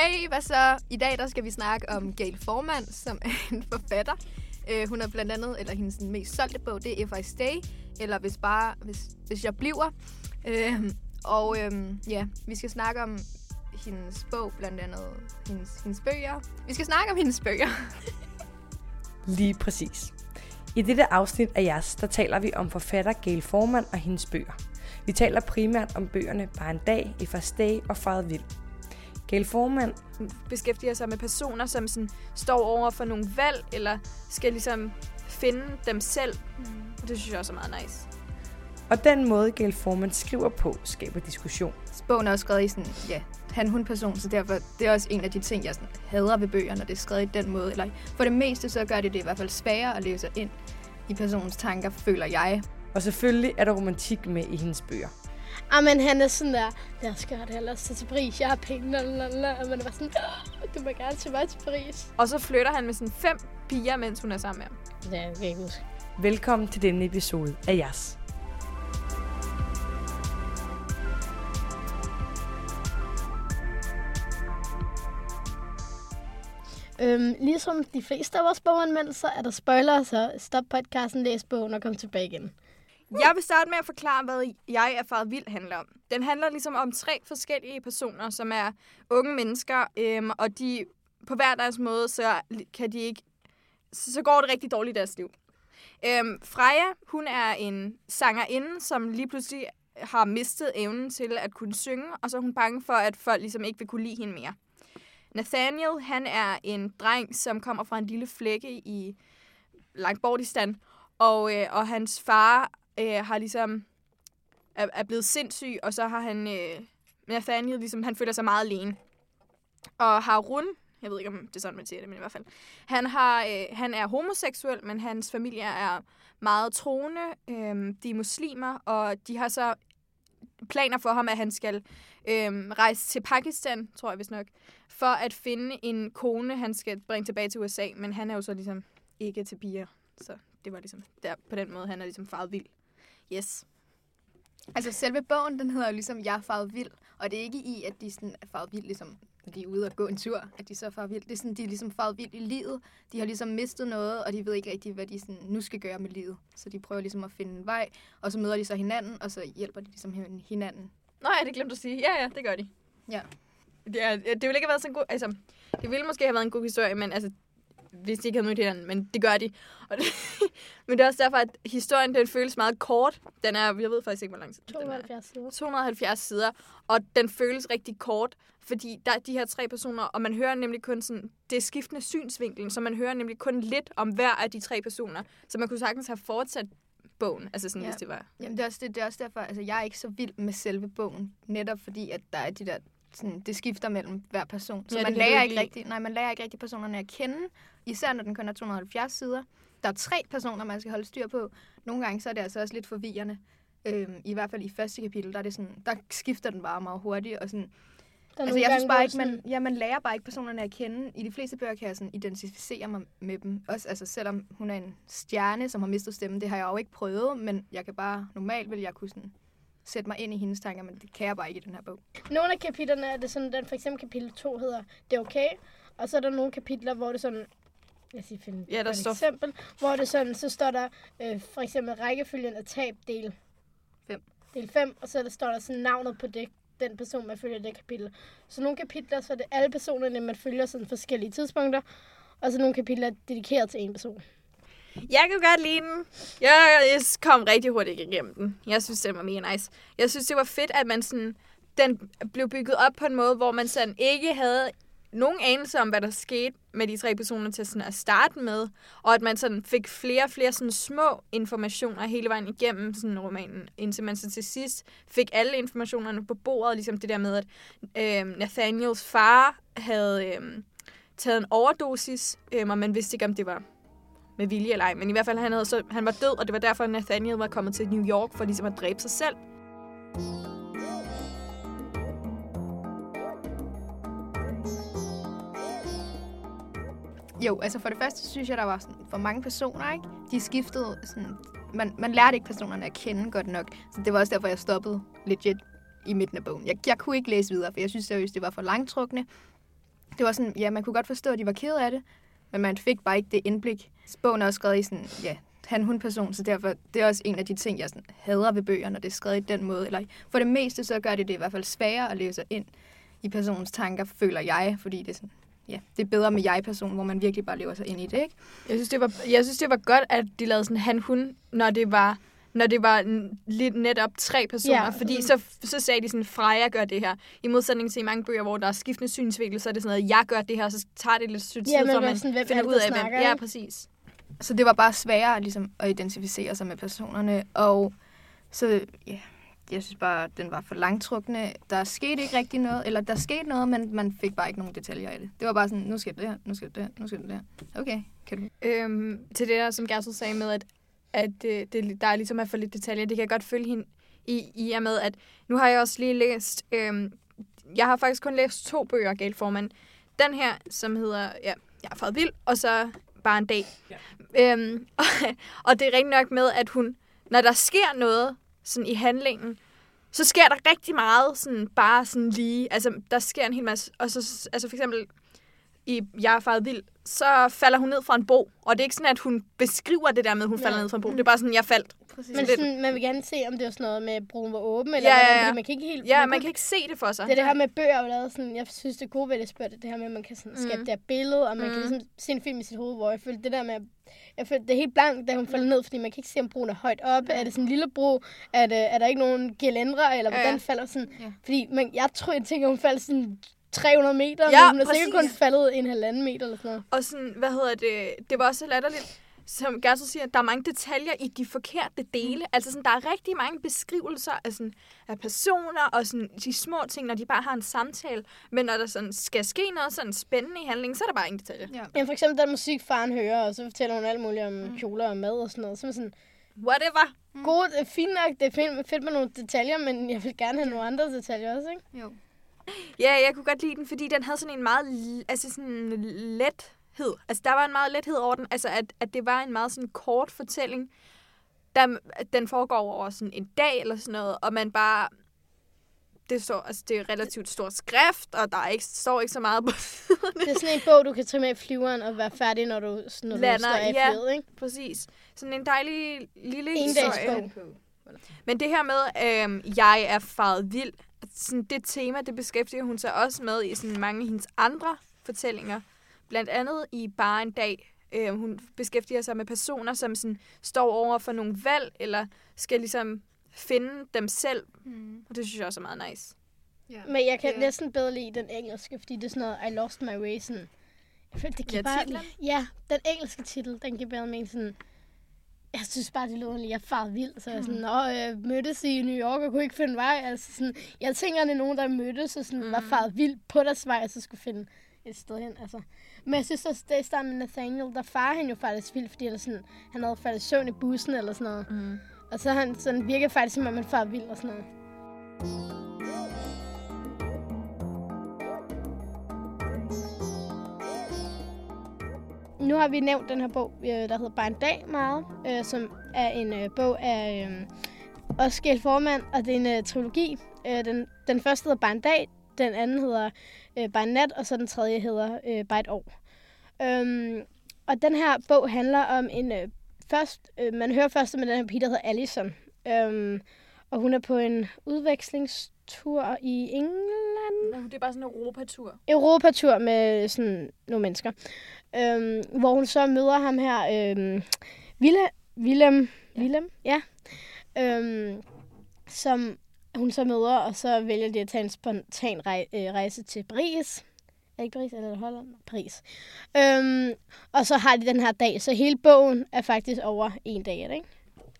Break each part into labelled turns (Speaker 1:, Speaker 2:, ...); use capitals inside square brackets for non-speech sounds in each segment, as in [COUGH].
Speaker 1: Hey, hvad så? I dag der skal vi snakke om Gail Forman, som er [LAUGHS] en forfatter. Uh, hun er blandt andet, eller hendes mest solgte bog, det er If I Stay, eller Hvis, bare, hvis, hvis jeg bliver. Uh, og um, ja, vi skal snakke om hendes bog, blandt andet hendes, hendes bøger. Vi skal snakke om hendes bøger. [LAUGHS]
Speaker 2: Lige præcis. I dette afsnit af jeres, der taler vi om forfatter Gail Forman og hendes bøger. Vi taler primært om bøgerne Bare en dag, If I Stay og Faret Vild. Gail Forman
Speaker 3: beskæftiger sig med personer, som sådan står over for nogle valg, eller skal ligesom finde dem selv. Mm. Og det synes jeg også er meget nice.
Speaker 2: Og den måde, Gail Forman skriver på, skaber diskussion.
Speaker 1: Bogen er også skrevet i sådan, ja, han-hun-person, så derfor det er også en af de ting, jeg sådan, hader ved bøger, når det er skrevet i den måde. Eller for det meste, så gør det det i hvert fald sværere at leve sig ind i personens tanker, føler jeg.
Speaker 2: Og selvfølgelig er der romantik med i hendes bøger.
Speaker 4: Ah, men han er sådan der, jeg skal det ellers til Paris, jeg har penge, lalala. og man var sådan, du må gerne til mig til Paris.
Speaker 3: Og så flytter han med sådan fem piger, mens hun er sammen med ham.
Speaker 4: Ja, jeg kan ikke huske.
Speaker 2: Velkommen til denne episode af Jas.
Speaker 4: Øhm, ligesom de fleste af vores boganmeldelser, er der spoiler, så stop podcasten, læs bogen og kom tilbage igen.
Speaker 3: Jeg vil starte med at forklare, hvad jeg er faret vild handler om. Den handler ligesom om tre forskellige personer, som er unge mennesker, øhm, og de på hver deres måde, så kan de ikke, så går det rigtig dårligt i deres liv. Øhm, Freja, hun er en sangerinde, som lige pludselig har mistet evnen til at kunne synge, og så er hun bange for, at folk ligesom ikke vil kunne lide hende mere. Nathaniel, han er en dreng, som kommer fra en lille flække i langt bort i stand, og, øh, og hans far øh, har ligesom er, er blevet sindssyg, og så har han øh, Nathaniel ligesom, han føler sig meget alene. Og Harun, jeg ved ikke, om det er sådan, man siger det, men i hvert fald. Han, har, øh, han er homoseksuel, men hans familie er meget troende. Øh, de er muslimer, og de har så planer for ham, at han skal øh, rejse til Pakistan, tror jeg vist nok, for at finde en kone, han skal bringe tilbage til USA. Men han er jo så ligesom ikke til piger, så det var ligesom der, på den måde, han er ligesom faret vild. Yes.
Speaker 1: Altså selve bogen, den hedder jo ligesom Jeg er farvet vild, og det er ikke i, at de sådan er farvet vild, ligesom når de er ude og gå en tur, at de så er farvet vild. Det er sådan, de er ligesom farvet vild i livet. De har ligesom mistet noget, og de ved ikke rigtig, hvad de sådan, nu skal gøre med livet. Så de prøver ligesom at finde en vej, og så møder de så hinanden, og så hjælper de ligesom hinanden.
Speaker 3: Nå ja, det glemte at sige. Ja, ja, det gør de.
Speaker 1: Ja.
Speaker 3: Det, er, det ville ikke have været så god... Altså, det ville måske have været en god historie, men altså, hvis de ikke havde mødt hinanden, men det gør de. Og det, [LAUGHS] men det er også derfor, at historien den føles meget kort. Den er, jeg ved faktisk ikke, hvor lang tid
Speaker 4: 270 sider.
Speaker 3: 270 sider, og den føles rigtig kort, fordi der er de her tre personer, og man hører nemlig kun sådan, det er skiftende synsvinkel, så man hører nemlig kun lidt om hver af de tre personer, så man kunne sagtens have fortsat bogen, altså sådan, ja. hvis det var.
Speaker 1: Jamen, det er, også, det, det er også derfor, altså jeg er ikke så vild med selve bogen, netop fordi, at der er de der sådan, det skifter mellem hver person. Så ja, man lærer ikke rigtig, nej, man lærer ikke rigtig personerne at kende, især når den kun er 270 sider. Der er tre personer, man skal holde styr på. Nogle gange så er det altså også lidt forvirrende. Øhm, I hvert fald i første kapitel, der, er det sådan, der skifter den bare meget hurtigt. Og sådan, altså, jeg synes bare ikke, man, ja, man lærer bare ikke personerne at kende. I de fleste bøger kan jeg sådan identificere mig med dem. Også altså, selvom hun er en stjerne, som har mistet stemmen. Det har jeg jo ikke prøvet, men jeg kan bare, normalt vil jeg kunne sådan sætte mig ind i hendes tanker, men det kan jeg bare ikke i den her bog.
Speaker 4: Nogle af kapitlerne er det sådan, den for eksempel kapitel 2 hedder, det er okay, og så er der nogle kapitler, hvor det sådan, jeg siger finde
Speaker 3: ja, der
Speaker 4: et
Speaker 3: står...
Speaker 4: eksempel, hvor det sådan, så står der øh, for eksempel rækkefølgen af tab del
Speaker 1: 5.
Speaker 4: Del 5, og så der står der sådan navnet på det, den person, man følger det kapitel. Så nogle kapitler, så er det alle personerne, man følger sådan forskellige tidspunkter, og så nogle kapitler er dedikeret til en person.
Speaker 3: Jeg kan godt lide den. Jeg, jeg kom rigtig hurtigt igennem den. Jeg synes, det var mega nice. Jeg synes, det var fedt, at man sådan, den blev bygget op på en måde, hvor man sådan ikke havde nogen anelse om, hvad der skete med de tre personer til sådan at starte med, og at man sådan fik flere og flere sådan små informationer hele vejen igennem sådan romanen, indtil man så til sidst fik alle informationerne på bordet, ligesom det der med, at øh, Nathaniels far havde øh, taget en overdosis, øh, og man vidste ikke, om det var med vilje eller ej. Men i hvert fald, han, havde så, han var død, og det var derfor, at Nathaniel var kommet til New York for ligesom at dræbe sig selv.
Speaker 1: Jo, altså for det første synes jeg, der var sådan for mange personer, ikke? De skiftede sådan... Man, man lærte ikke personerne at kende godt nok. Så det var også derfor, jeg stoppede legit i midten af bogen. Jeg, jeg kunne ikke læse videre, for jeg synes seriøst, det var for langtrukne. det var sådan, ja, man kunne godt forstå, at de var kede af det, men man fik bare ikke det indblik. Bogen er også skrevet i sådan, ja, han-hun-person, så derfor det er også en af de ting, jeg sådan hader ved bøger, når det er skrevet i den måde. Eller for det meste, så gør det det i hvert fald sværere at læse ind i personens tanker, føler jeg, fordi det er sådan, ja, det er bedre med jeg-person, hvor man virkelig bare lever sig ind i det, ikke?
Speaker 3: Jeg synes, det var, jeg synes, det var godt, at de lavede sådan han-hun, når det var når det var lidt netop tre personer,
Speaker 4: Ja.
Speaker 3: fordi så, så sagde de sådan, Freja gør det her. I modsætning til i mange bøger, hvor der er skiftende synsvinkel, så er det sådan noget, jeg gør det her, og så tager det lidt tid,
Speaker 4: Ja, men hvad
Speaker 3: man
Speaker 4: sådan, hvem
Speaker 3: finder
Speaker 4: er
Speaker 3: ud af, hvem. Ja, præcis.
Speaker 1: Så det var bare sværere ligesom, at identificere sig med personerne, og så, ja, jeg synes bare, at den var for langtrukkende. Der skete ikke rigtig noget, eller der skete noget, men man fik bare ikke nogen detaljer i det. Det var bare sådan, nu skal det her, nu skal det her, nu skal det der. Okay, kan du?
Speaker 3: Øhm, til det der, som Gertrud sagde med, at, at øh, det, der er ligesom er for lidt detaljer, det kan jeg godt følge hende i, i og med, at nu har jeg også lige læst, øhm, jeg har faktisk kun læst to bøger, Galt Formand. Den her, som hedder, ja, jeg er faret vild, og så bare en dag. Ja. Øhm, og, [LAUGHS] og det er rigtig nok med, at hun, når der sker noget sådan i handlingen, så sker der rigtig meget sådan bare sådan lige, altså der sker en hel masse, og så, altså for eksempel i Jeg er faret vild, så falder hun ned fra en bro. Og det er ikke sådan, at hun beskriver det der med, at hun
Speaker 4: Nej.
Speaker 3: falder ned fra en bro. Det er bare sådan, jeg faldt.
Speaker 1: Præcis.
Speaker 4: Men sådan, man vil gerne se, om det var sådan noget med, at broen var åben, eller
Speaker 3: Ja, ja, ja.
Speaker 4: fordi man kan ikke helt...
Speaker 3: Ja,
Speaker 4: man
Speaker 3: man
Speaker 4: kunne-
Speaker 3: kan ikke se det for sig.
Speaker 4: Det er det her med bøger, og lavet sådan, jeg synes, det gode ved det spørg, det her med, at man kan sådan skabe
Speaker 3: Mm.
Speaker 4: det her billede, og man kan
Speaker 3: Mm.
Speaker 4: ligesom se en film i sit hoved, hvor jeg følte det der med, at- jeg følte, det er helt blankt, da hun falder ned, fordi man kan ikke se, om broen er højt oppe. Er det sådan en lille bro? Er, det, er der ikke nogen gelændre, eller
Speaker 3: Ja,
Speaker 4: hvordan
Speaker 3: ja.
Speaker 4: falder sådan?
Speaker 1: Ja.
Speaker 4: Fordi man, jeg tror, jeg tænker, hun faldt sådan 300 meter,
Speaker 3: Ja,
Speaker 4: men hun er sikkert kun faldet en halvanden meter eller sådan noget.
Speaker 3: Og sådan, hvad hedder det, det var også så latterligt, som Gertrud siger, der er mange detaljer i de forkerte dele. Altså sådan, der er rigtig mange beskrivelser af, sådan, af personer og sådan, de små ting, når de bare har en samtale. Men når der sådan, skal ske noget sådan spændende i handlingen, så er der bare ingen detaljer.
Speaker 1: Ja.
Speaker 4: Men for eksempel den musik, faren hører, og så fortæller hun alt muligt om kjoler og mad og sådan noget. Så er sådan,
Speaker 3: Whatever.
Speaker 4: det er fint nok, det er fedt med nogle detaljer, men jeg vil gerne have nogle andre detaljer også, ikke?
Speaker 1: Jo. [LAUGHS]
Speaker 3: Ja, jeg kunne godt lide den, fordi den havde sådan en meget, altså sådan lethed. Altså, der var en meget lethed over den. Altså, at, at det var en meget sådan kort fortælling. Der, at den foregår over sådan en dag eller sådan noget, og man bare... Det, står, altså, det er relativt stor skrift, og der er ikke, står ikke så meget på
Speaker 4: Det er sådan en bog, du kan tage med i flyveren og være færdig, når du, når du
Speaker 3: Lander,
Speaker 4: står af
Speaker 3: ja.
Speaker 4: flyet, ikke?
Speaker 3: Præcis. Sådan en dejlig lille
Speaker 4: En
Speaker 3: historie.
Speaker 4: dags bog.
Speaker 3: Men det her med, øh, jeg er faret vild, sådan det tema, det beskæftiger hun sig også med i sådan mange af hendes andre fortællinger. Blandt andet i Bare en dag. Øh, hun beskæftiger sig med personer, som sådan står over for nogle valg, eller skal ligesom finde dem selv.
Speaker 1: Mm.
Speaker 3: Og det synes jeg også er meget nice.
Speaker 1: Ja.
Speaker 4: Men jeg kan
Speaker 1: Ja.
Speaker 4: næsten bedre lide den engelske, fordi det er sådan noget, I lost my way, sådan. Jeg føler, det giver
Speaker 3: Ja,
Speaker 4: bare...
Speaker 3: titlen?
Speaker 4: Ja, den engelske titel, den giver bedre mening sådan... Jeg synes bare, det lyder lidt, jeg faret vild, så jeg er sådan, Nå, jeg mødtes i New York og kunne ikke finde vej. Altså sådan, jeg tænker, det er nogen, der mødtes og sådan, mm. var faret vild på deres vej, og så skulle finde et sted hen. Altså. Men jeg synes også, det i starten med Nathaniel, der far han jo faktisk vild, fordi eller sådan, han havde faldet i søvn i bussen eller sådan noget.
Speaker 3: Mm.
Speaker 4: Og så han sådan virker faktisk, som om man far vild og sådan noget. Nu har vi nævnt den her bog, øh, der hedder Bare en dag meget, øh, som er en øh, bog af øh, Oscar Formand, og det er en øh, trilogi. Øh, den, den første hedder Bare en dag, den anden hedder øh, Bare en nat, og så den tredje hedder øh, Bare et år. Øhm, og den her bog handler om en øh, først, øh, man hører først om den her pige, der hedder Allison. Øhm, og hun er på en udvekslingstur i England.
Speaker 3: Det er bare sådan en Europatur.
Speaker 4: Europatur med sådan nogle mennesker. Øhm, hvor hun så møder ham her, øhm, Ville, Willem, ja. Willem, ja. Øhm, som hun så møder, og så vælger de at tage en spontan øh, rejse til Paris. Er det ikke Paris, eller er Holland? Paris. Øhm, og så har de den her dag, så hele bogen er faktisk over en dag, er det ikke?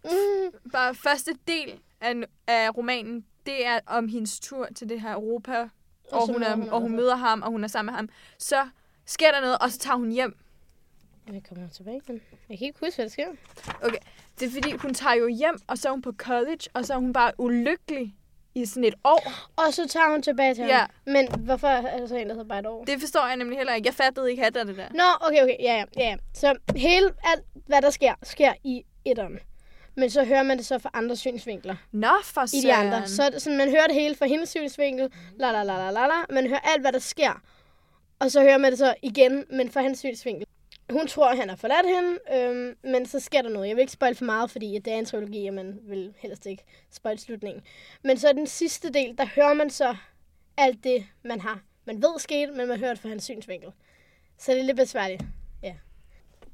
Speaker 4: Mm,
Speaker 3: Bare første del af, af romanen, det er om hendes tur til det her Europa, og,
Speaker 4: Og
Speaker 3: hun, er, og hun møder ham, og hun er sammen med ham. Så sker der noget, og så tager hun hjem.
Speaker 4: jeg kommer tilbage igen. Jeg kan ikke huske, hvad der sker.
Speaker 3: Det er fordi, hun tager jo hjem, og så er hun på college, og så er hun bare ulykkelig i sådan et år.
Speaker 4: Og så tager hun tilbage til
Speaker 3: Ja.
Speaker 4: ham. Men hvorfor er der så en, der hedder bare et år?
Speaker 3: Det forstår jeg nemlig heller ikke. Jeg fattede ikke af det der.
Speaker 4: Nå, okay, okay. Ja, ja, ja. ja. Så hele, alt, hvad der sker, sker i etteren. Men så hører man det så fra andre synsvinkler
Speaker 3: Nå, for
Speaker 4: i de andre. Så sådan, man hører det hele fra hendes synsvinkel. La, la, la, la, la, la. Man hører alt, hvad der sker. Og så hører man det så igen, men fra hans synsvinkel. Hun tror, at han har forladt hende, øhm, men så sker der noget. Jeg vil ikke spoil for meget, fordi det er en trilogi, og man vil helst ikke spoil slutningen. Men så den sidste del, der hører man så alt det, man har. Man ved sket, men man hører det fra hans synsvinkel. Så det er lidt besværligt. Ja.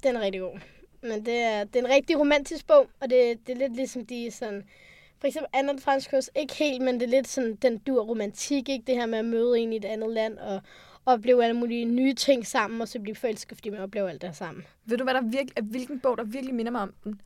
Speaker 4: Den er rigtig god. Men det er, det er en rigtig romantisk bog, og det, det er lidt ligesom de sådan... For eksempel Anna Franskos, ikke helt, men det er lidt sådan, den dur romantik, ikke? Det her med at møde en i et andet land, og opleve alle mulige nye ting sammen, og så blive forelsket, fordi man oplever alt det sammen.
Speaker 3: Ved du, hvad der virkelig, hvilken bog, der virkelig minder mig om den?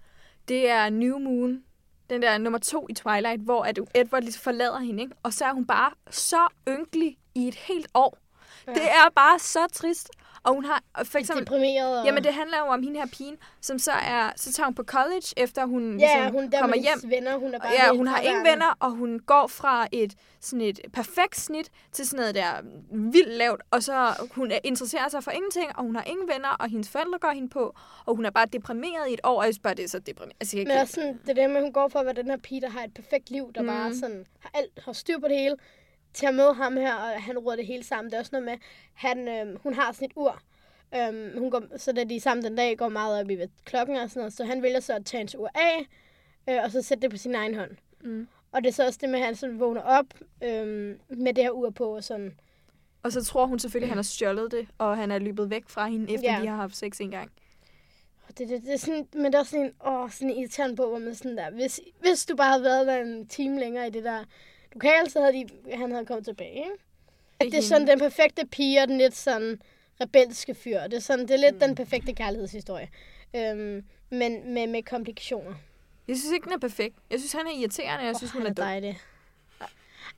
Speaker 3: Det er New Moon, den der nummer to i Twilight, hvor at Edward ligesom forlader hende, ikke? og så er hun bare så ynkelig i et helt år. Ja. Det er bare så trist. Og hun har for eksempel...
Speaker 4: Deprimeret. Og...
Speaker 3: Jamen, det handler jo om hende her pigen, som så er... Så tager hun på college, efter hun
Speaker 4: ja,
Speaker 3: ligesom
Speaker 4: hun der
Speaker 3: kommer hjem.
Speaker 4: venner, hun er bare
Speaker 3: Ja, hun har ingen venner, og hun går fra et, sådan et perfekt snit til sådan noget der vildt lavt, og så hun er- interesserer sig for ingenting, og hun har ingen venner, og hendes forældre går hende på, og hun er bare deprimeret i et år, og jeg bare, det er så deprimerende. Altså, jeg
Speaker 4: Men også sådan, det der med, at hun går for at være den her pige, der har et perfekt liv, der mm. bare sådan, har, alt, har styr på det hele, til at møde ham her, og han råder det hele sammen. Det er også noget med, han, øhm, hun har sådan et ur, øhm, hun går, så da de er sammen den dag, går meget op i hvad klokken og sådan noget, så han vælger så at tage hans ur af, øh, og så sætte det på sin egen hånd.
Speaker 3: Mm.
Speaker 4: Og det er så også det med, at han sådan vågner op øhm, med det her ur på, og sådan,
Speaker 3: Og så tror hun selvfølgelig, at han har stjålet det, og han er løbet væk fra hende, efter
Speaker 4: Ja.
Speaker 3: de har haft sex en gang.
Speaker 4: Og Det, det, det er sådan, men det er også sådan en, åh, sådan en irriterende på, hvor man sådan der, hvis, hvis du bare havde været der en time længere i det der lokale, så havde de, han havde kommet tilbage, ikke? At det er sådan den perfekte pige, og den lidt sådan rebelske fyr. Det er, sådan, det er lidt mm. den perfekte kærlighedshistorie. Øhm, men med, med komplikationer.
Speaker 3: Jeg synes ikke, den er perfekt. Jeg synes, han er irriterende, og jeg synes,
Speaker 4: Åh,
Speaker 3: hun er
Speaker 4: han
Speaker 3: dum.
Speaker 4: dejlig.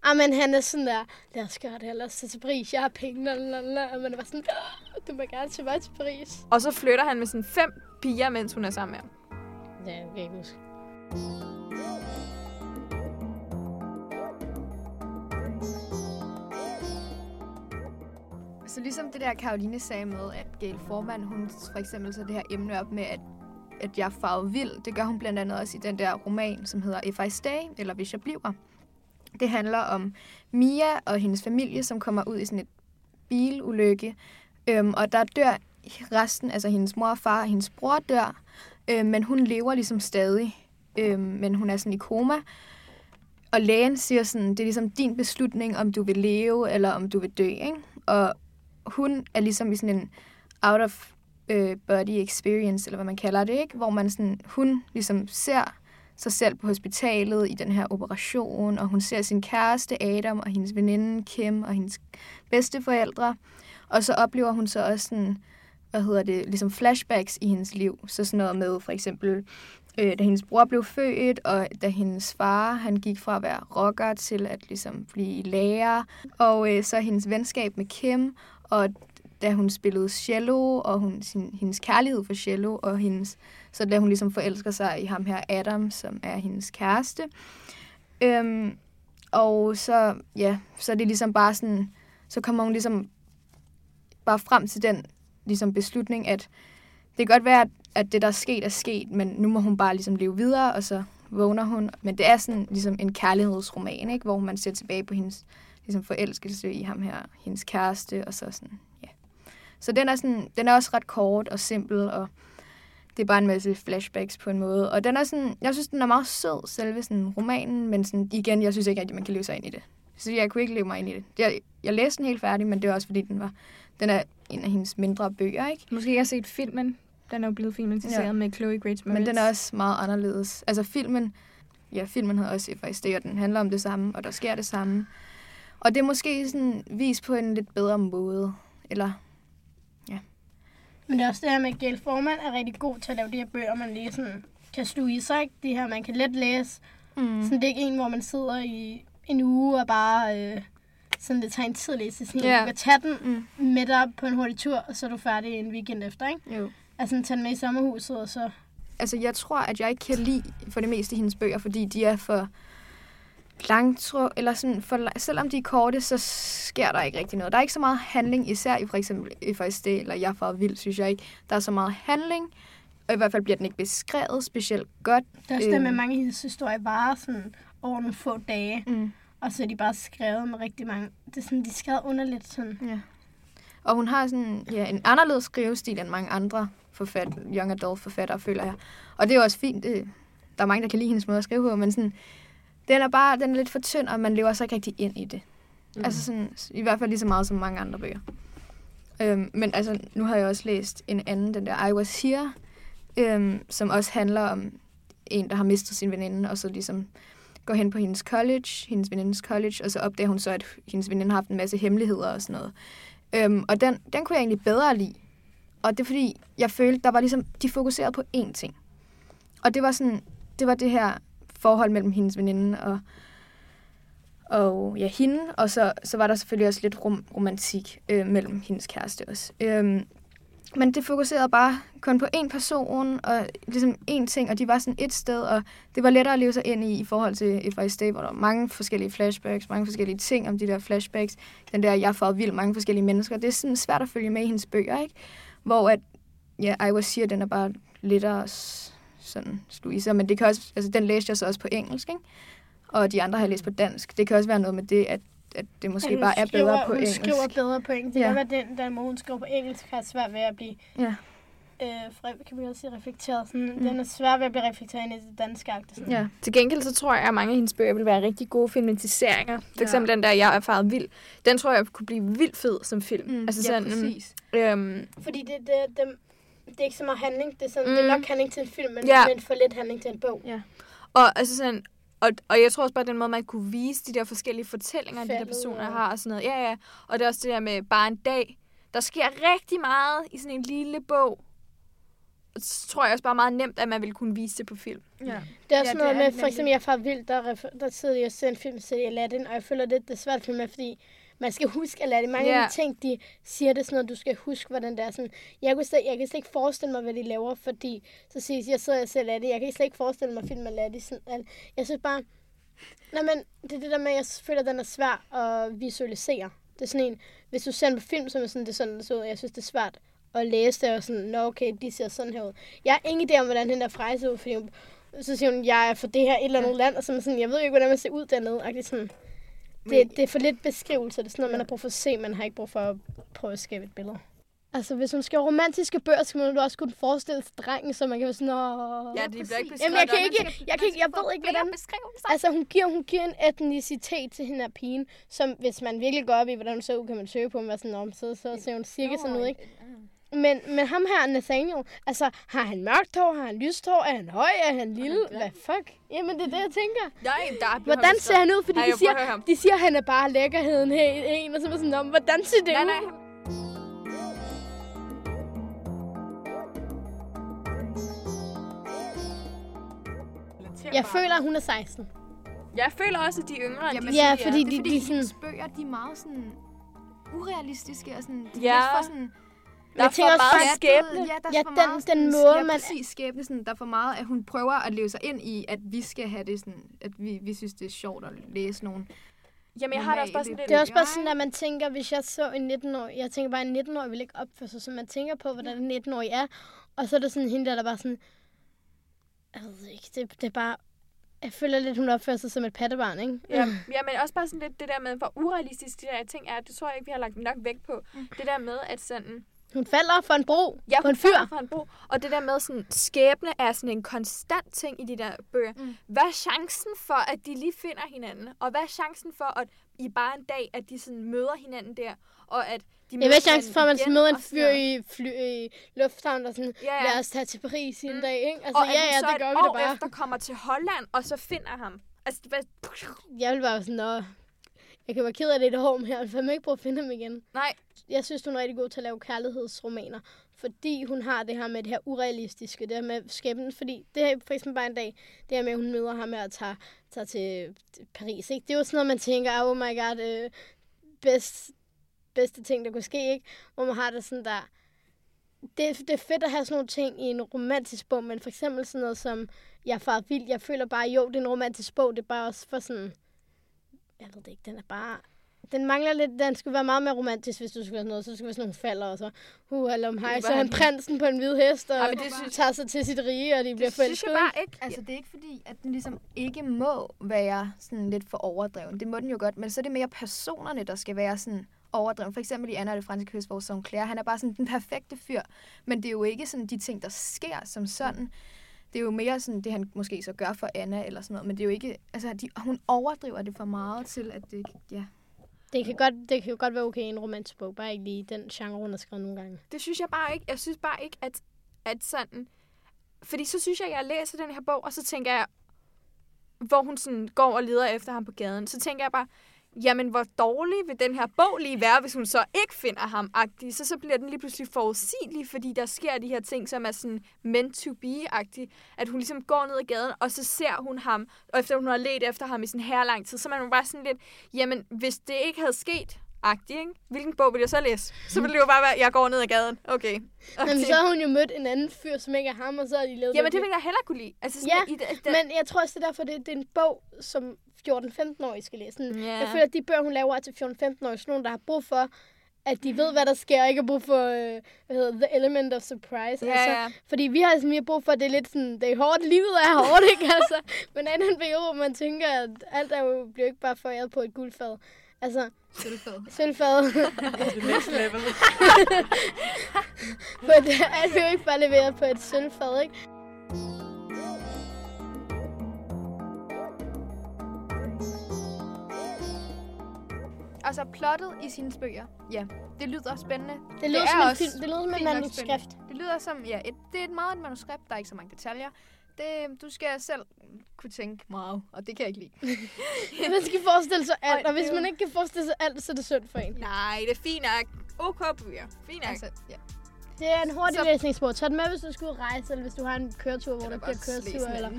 Speaker 4: Ah, men han er sådan der, lad os gøre det, tage til Paris, jeg har penge, lalala. og man er bare sådan, "Åh, du må gerne tage mig til Paris.
Speaker 3: Og så flytter han med sådan fem piger, mens hun er sammen med ham.
Speaker 4: Ja, jeg kan ikke huske.
Speaker 1: Så ligesom det der, Karoline sagde med, at Gail Forman, hun for eksempel så det her emne op med, at, at jeg er farvet vild. Det gør hun blandt andet også i den der roman, som hedder If I Stay, eller Hvis jeg bliver. Det handler om Mia og hendes familie, som kommer ud i sådan et bilulykke. Øhm, og der dør resten, altså hendes mor og far og hendes bror dør. Øhm, men hun lever ligesom stadig. Øhm, men hun er sådan i koma. Og lægen siger sådan, det er ligesom din beslutning, om du vil leve, eller om du vil dø, ikke? Og hun er ligesom i sådan en out of øh, body experience, eller hvad man kalder det, ikke? Hvor man sådan, hun ligesom ser sig selv på hospitalet i den her operation, og hun ser sin kæreste Adam og hendes veninde Kim og hendes bedsteforældre. Og så oplever hun så også sådan, hvad hedder det, ligesom flashbacks i hendes liv. Så sådan noget med for eksempel, øh, da hendes bror blev født, og da hendes far, han gik fra at være rocker til at ligesom blive lærer. Og øh, så hendes venskab med Kim, og da hun spillede cello, og hun, sin, hendes kærlighed for cello, og hendes, så da hun ligesom forelsker sig i ham her Adam, som er hendes kæreste. Øhm, og så, ja, så er det ligesom bare sådan, så kommer hun ligesom bare frem til den ligesom beslutning, at det kan godt være, at- det, der er sket, er sket, men nu må hun bare ligesom leve videre, og så vågner hun. Men det er sådan ligesom en kærlighedsroman, ikke? hvor man ser tilbage på hendes ligesom forelskelse i ham her, hendes kæreste, og så sådan, ja. Så den er, sådan, den er også ret kort og simpel, og det er bare en masse flashbacks på en måde. Og den er sådan, jeg synes, den er meget sød, selve sådan romanen, men sådan, igen, jeg synes ikke rigtig, man kan leve sig ind i det. Så jeg kunne ikke leve mig ind i det. Jeg, jeg læste den helt færdig, men det er også fordi, den var, den er en af hendes mindre bøger, ikke?
Speaker 3: Måske jeg har set filmen. Den er jo blevet filmatiseret
Speaker 1: Ja.
Speaker 3: med Chloe Grace Moretz.
Speaker 1: Men den er også meget anderledes. Altså filmen, ja, filmen hedder også If I Stay, og den handler om det samme, og der sker det samme. Og det er måske sådan vist på en lidt bedre måde. Eller,
Speaker 4: Men det er også det her med, at Gail Forman er rigtig god til at lave de her bøger, man lige sådan kan sluge i sig. Ikke? De her, man kan let læse.
Speaker 1: mm.
Speaker 4: Sådan, det er ikke en, hvor man sidder i en uge og bare... Øh, sådan, det tager en tid at læse. Sådan,
Speaker 3: Ja.
Speaker 4: yeah. Du kan tage den
Speaker 1: Mm.
Speaker 4: med dig på en hurtig tur, og så er du færdig en weekend efter, ikke?
Speaker 1: jo.
Speaker 4: Altså, tage den med i sommerhuset, og så...
Speaker 1: Altså, jeg tror, at jeg ikke kan lide for det meste hendes bøger, fordi de er for langtro, eller sådan, for, selvom de er korte, så sker der ikke rigtig noget. Der er ikke så meget handling, især i for eksempel Stay, eller Jeg er vild, synes jeg ikke. Der er så meget handling, og i hvert fald bliver den ikke beskrevet specielt godt.
Speaker 4: Det er også det med,
Speaker 1: Øhm.
Speaker 4: at mange hendes historier varer sådan over nogle få dage,
Speaker 1: Mm.
Speaker 4: og så er de bare skrevet med rigtig mange... Det er sådan, de er skrevet underligt sådan...
Speaker 1: Ja. Og hun har sådan, ja, en anderledes skrivestil end mange andre forfat, young adult forfattere, føler jeg. Og det er jo også fint. Det, der er mange, der kan lide hendes måde at skrive på, men sådan, den er bare den er lidt for tynd, og man lever så ikke rigtig ind i det. Mm. Altså sådan, i hvert fald lige så meget som mange andre bøger. Øhm, men altså, nu har jeg også læst en anden, den der I Was Here, øhm, som også handler om en, der har mistet sin veninde, og så ligesom går hen på hendes college, hendes venindes college, og så opdager hun så, at hendes veninde har haft en masse hemmeligheder og sådan noget. Øhm, og den, den kunne jeg egentlig bedre lide. Og det er fordi, jeg følte, der var ligesom, de fokuserede på én ting. Og det var sådan, det var det her forhold mellem hendes veninde og, og ja, hende, og så, så var der selvfølgelig også lidt rom, romantik øh, mellem hendes kæreste også. Øhm, men det fokuserede bare kun på én person, og ligesom én ting, og de var sådan et sted, og det var lettere at leve sig ind i, i forhold til If I Stay, hvor der var mange forskellige flashbacks, mange forskellige ting om de der flashbacks. Den der, jeg får vildt mange forskellige mennesker. Det er sådan svært at følge med i hendes bøger, ikke? Hvor at, ja, I Was Here, den er bare lettere sådan Louisa, men det kan også, altså den læste jeg så også på engelsk, ikke? Og de andre har læst på dansk. Det kan også være noget med det, at, at det måske bare er
Speaker 4: skriver,
Speaker 1: bedre på
Speaker 4: hun
Speaker 1: engelsk.
Speaker 4: skriver bedre på engelsk. Det
Speaker 1: Ja.
Speaker 4: kan være, den, den måde, hun skriver på engelsk, har svært ved at blive
Speaker 1: Ja.
Speaker 4: øh, fre, kan vi også sige, reflekteret. Sådan, mm. Den er svær ved at blive reflekteret ind i det danske. Sådan.
Speaker 1: Ja.
Speaker 3: Til gengæld så tror jeg, at mange af hendes bøger vil være rigtig gode filmatiseringer. For
Speaker 1: Ja.
Speaker 3: eksempel den der, Jeg er faret vild. Den tror jeg kunne blive vildt fed som film.
Speaker 1: Mm,
Speaker 3: altså
Speaker 1: ja,
Speaker 3: sådan,
Speaker 1: præcis.
Speaker 3: øhm,
Speaker 4: Fordi det, det, det, det er ikke så meget handling. Det er, sådan,
Speaker 3: Mm.
Speaker 4: mm. det er nok handling til en film, men,
Speaker 3: Ja.
Speaker 4: men for lidt handling til en bog.
Speaker 3: Og, altså sådan, og, og jeg tror også bare, den måde, man kunne vise de der forskellige fortællinger, de der personer
Speaker 4: og-
Speaker 3: har og sådan noget. Ja, ja. Og det er også det der med bare en dag. Der sker rigtig meget i sådan en lille bog. Og så tror jeg også bare meget nemt, at man ville kunne vise det på film.
Speaker 1: Ja.
Speaker 4: Det er også
Speaker 1: Ja,
Speaker 4: ja, noget
Speaker 1: er
Speaker 4: med, for eksempel, jeg er fra Vild, der, der sidder jeg og ser en film, så i Aladdin, og jeg føler lidt, det er svært at følge med, fordi man skal huske Aladdin. Mange
Speaker 3: Ja.
Speaker 4: af de ting, de siger, det sådan noget, du skal huske, hvordan det er sådan. Jeg, kunne slet, jeg kan slet ikke forestille mig, hvad de laver, fordi så siger jeg, jeg sidder og ser Aladdin, jeg kan slet ikke forestille mig film Aladdin. Sådan, al- jeg synes bare, nej, men det er det der med, at jeg føler, at den er svær at visualisere. Det er sådan en, hvis du ser den på film, så er det sådan, det er sådan, det ser ud, jeg synes, det er svært at læse det, og sådan, nå okay, de ser sådan her ud. Jeg har ingen idé om, hvordan den der frejse ud, fordi hun, så siger hun, jeg er fra det her et eller andet land, og så er man sådan, jeg ved jo ikke, hvordan man ser ud dernede. Og det, er sådan, det, det er for lidt beskrivelse, det er sådan noget, man har brug for at se, man har ikke brug for at prøve at skabe et billede. Altså, hvis hun skriver romantiske bøger, så må du også kunne forestille sig drengen, så man kan være sådan, Åh.
Speaker 3: Ja, det bliver ikke
Speaker 4: Jamen, jeg kan ikke, jeg, kan ikke, jeg ved ikke, hvordan... Altså, hun giver, hun giver en etnicitet til hende her pigen, som hvis man virkelig går op i, hvordan hun ser ud, kan man søge på, hvad sådan om, så, så ser hun cirka sådan ud, ikke? Men, men ham her, Nathaniel, altså, har han mørkt hår, har han lyst hår, er han høj, er han lille? Hvad fuck? Jamen, det er det, jeg tænker.
Speaker 3: Nej, der er
Speaker 4: Hvordan ser han ud? Fordi
Speaker 3: Ej,
Speaker 4: de
Speaker 3: jeg
Speaker 4: siger, de siger, at han er bare lækkerheden her en, og så er sådan, om, hvordan ser det
Speaker 3: Nej,
Speaker 4: ud?
Speaker 3: nej,
Speaker 4: Jeg føler, at hun er 16.
Speaker 3: Jeg føler også, at de er yngre end
Speaker 1: Jamen,
Speaker 3: de
Speaker 4: Ja,
Speaker 3: siger.
Speaker 4: fordi
Speaker 1: det er
Speaker 4: de-
Speaker 1: fordi,
Speaker 4: de
Speaker 1: de,
Speaker 4: sådan-
Speaker 1: bøger, de er meget sådan urealistiske og sådan, de
Speaker 3: Ja.
Speaker 1: er lidt for sådan...
Speaker 3: Der er
Speaker 4: jeg tænker også
Speaker 3: meget
Speaker 4: bare-
Speaker 3: skæbne.
Speaker 1: Ja, der
Speaker 4: Ja,
Speaker 1: for
Speaker 4: den-
Speaker 1: meget
Speaker 4: den måde,
Speaker 1: ja,
Speaker 4: man-
Speaker 1: præcis skæbne, sådan, der er for meget, at hun prøver at leve sig ind i, at vi skal have det sådan, at vi, vi synes, det er sjovt at læse nogle...
Speaker 3: Jamen, jeg har da også bare sådan lidt...
Speaker 4: Det er også bare sådan, at man tænker, hvis jeg så en 19-årig, jeg tænker bare, at en 19-årig vil ikke opføre sig, så man tænker på, hvordan en 19-årig er, og så er der sådan hende der, der bare sådan, jeg ved ikke, det, det er bare, jeg føler lidt, hun opfører sig som et pattebarn, ikke?
Speaker 3: Ja, ja, men også bare sådan lidt det der med, hvor urealistisk de der ting er. Det tror jeg ikke, vi har lagt nok vægt på. Det der med, at sådan...
Speaker 4: Hun falder for en bro,
Speaker 3: Ja,
Speaker 4: på en
Speaker 3: hun
Speaker 4: fyr.
Speaker 3: fra en bro. Og det der med sådan, skæbne er sådan en konstant ting i de der bøger.
Speaker 1: Mm.
Speaker 3: Hvad er chancen for, at de lige finder hinanden? Og hvad er chancen for, at i bare en dag, at de sådan møder hinanden der? Og at de møder
Speaker 4: ved chancen for, at man
Speaker 3: igen
Speaker 4: møder en
Speaker 3: og
Speaker 4: fyr i, fly, i lufthavn, der sådan,
Speaker 3: Ja, ja.
Speaker 4: lad os tage til Paris i en
Speaker 3: Mm.
Speaker 4: dag, ikke? Altså,
Speaker 3: og
Speaker 4: ja, ja, det
Speaker 3: et
Speaker 4: gør vi da bare.
Speaker 3: efter kommer til Holland, og så finder ham. Altså, hvad?
Speaker 4: Jeg vil bare sådan, nå, jeg kan være ked af det i det hår, [LAUGHS] men jeg vil fandme ikke prøve at finde ham igen.
Speaker 3: Nej,
Speaker 4: jeg synes, hun er rigtig god til at lave kærlighedsromaner, fordi hun har det her med det her urealistiske, det her med skæbnen, fordi det her for eksempel bare en dag, det her med, at hun møder ham her og tager, tager til Paris, ikke? Det er jo sådan noget, man tænker, oh my god, øh, bedst, bedste ting, der kunne ske, ikke? Hvor man har det sådan der, det, det er fedt at have sådan nogle ting i en romantisk bog, men for eksempel sådan noget som, jeg er far vild, jeg føler bare, jo, det er en romantisk bog, det er bare også for sådan, jeg ved det ikke, den er bare, den mangler lidt, den skulle være meget mere romantisk, hvis du skulle have noget, så skulle være sådan nogle falder, og så, uh, eller om hej, så er han prinsen på en hvid hest, og
Speaker 3: Ej,
Speaker 4: ja, det
Speaker 3: det synes-
Speaker 4: tager sig til sit rige, og de bliver
Speaker 3: det synes
Speaker 4: forelsket.
Speaker 3: jeg bare ikke.
Speaker 1: Altså, det er ikke fordi, at den ligesom ikke må være sådan lidt for overdreven. Det må den jo godt, men så er det mere personerne, der skal være sådan overdreven. For eksempel i Anna og det franske kys, hvor Claire, han er bare sådan den perfekte fyr. Men det er jo ikke sådan de ting, der sker som sådan. Det er jo mere sådan det, han måske så gør for Anna eller sådan noget. Men det er jo ikke... Altså, de, hun overdriver det for meget til, at det... Ja.
Speaker 4: Det kan, godt, det kan jo godt være okay i en romantisk bog, bare ikke lige den genre, hun har skrevet nogle gange.
Speaker 3: Det synes jeg bare ikke. Jeg synes bare ikke, at, at sådan... Fordi så synes jeg, at jeg læser den her bog, og så tænker jeg, hvor hun sådan går og leder efter ham på gaden, så tænker jeg bare, jamen hvor dårlig vil den her bog lige være, hvis hun så ikke finder ham agtig. Så så bliver den lige pludselig forudsigelig, fordi der sker de her ting, som er sådan meant to be-agtig. At hun ligesom går ned ad gaden, og så ser hun ham, og efter hun har let efter ham i sådan her lang tid, så man bare sådan lidt, jamen hvis det ikke havde sket, agtig, ikke? Hvilken bog vil jeg så læse? Så ville det jo bare være, jeg går ned ad gaden. Okay. okay.
Speaker 4: Men så har hun jo mødt en anden fyr, som ikke er ham, og så har de lavet
Speaker 3: Jamen, det vil jeg heller kunne lide. Altså, sådan
Speaker 4: Ja,
Speaker 3: i, det,
Speaker 4: Men jeg tror også, det er derfor, det, det er en bog, som 14-15-årige skal læse. Sådan,
Speaker 3: Ja.
Speaker 4: Jeg føler, at de bøger, hun laver er til 14-15-årige, sådan nogle, der har brug for, at de ved, hvad der sker, og ikke har brug for, øh, hvad hedder The Element of Surprise.
Speaker 3: Ja,
Speaker 4: altså,
Speaker 3: ja.
Speaker 4: Fordi vi har, sådan, vi har brug for, at det er lidt sådan, det er hårdt, livet er hårdt, ikke? Altså, [LAUGHS] men er en periode, hvor man tænker, at alt er jo, bliver ikke bare foræret på et guldfad. Altså,
Speaker 1: Sølvfad.
Speaker 4: sølvfad. [LAUGHS]
Speaker 2: The next level. [LAUGHS]
Speaker 4: på et, alt bliver jo ikke bare leveret på et sølvfad, ikke?
Speaker 1: Altså, plottet i sine bøger, ja, det lyder spændende.
Speaker 4: Det lyder
Speaker 1: er
Speaker 4: som en
Speaker 1: også
Speaker 4: film. Det lyder som et manuskript.
Speaker 1: Det lyder som, ja, et, det er et meget et manuskript, der er ikke så mange detaljer. Det, du skal selv kunne tænke meget, og det kan jeg ikke lide. [LAUGHS]
Speaker 4: Man skal forestille sig alt, og hvis man ikke kan forestille sig alt, så er det synd for en.
Speaker 3: Nej, det er fint nok. OK bøger. Fint nok.
Speaker 1: Altså, ja.
Speaker 4: Det er en hurtig
Speaker 1: Så-
Speaker 4: læsningsbog. Tag den med, hvis du at rejse, eller hvis du har en køretur, hvor der bliver køretur, eller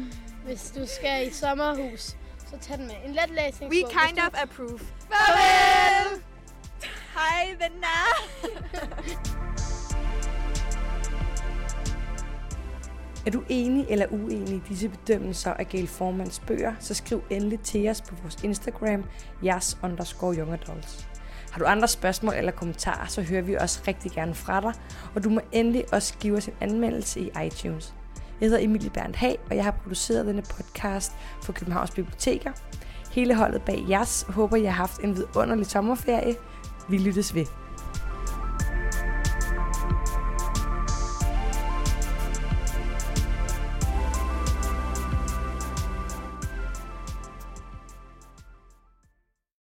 Speaker 4: hvis du skal i sommerhus, så tag den med. En let læsningsbog.
Speaker 3: We kind
Speaker 4: du-
Speaker 3: of approve. Farvel! Hej, venner! [LAUGHS]
Speaker 2: Er du enig eller uenig i disse bedømmelser af Gail Formans bøger, så skriv endelig til os på vores Instagram, jas underscore young adults. Har du andre spørgsmål eller kommentarer, så hører vi også rigtig gerne fra dig, og du må endelig også give os en anmeldelse i iTunes. Jeg hedder Emilie Berndt Hag, og jeg har produceret denne podcast for Københavns Biblioteker. Hele holdet bag jeres håber, I har haft en vidunderlig sommerferie. Vi lyttes ved.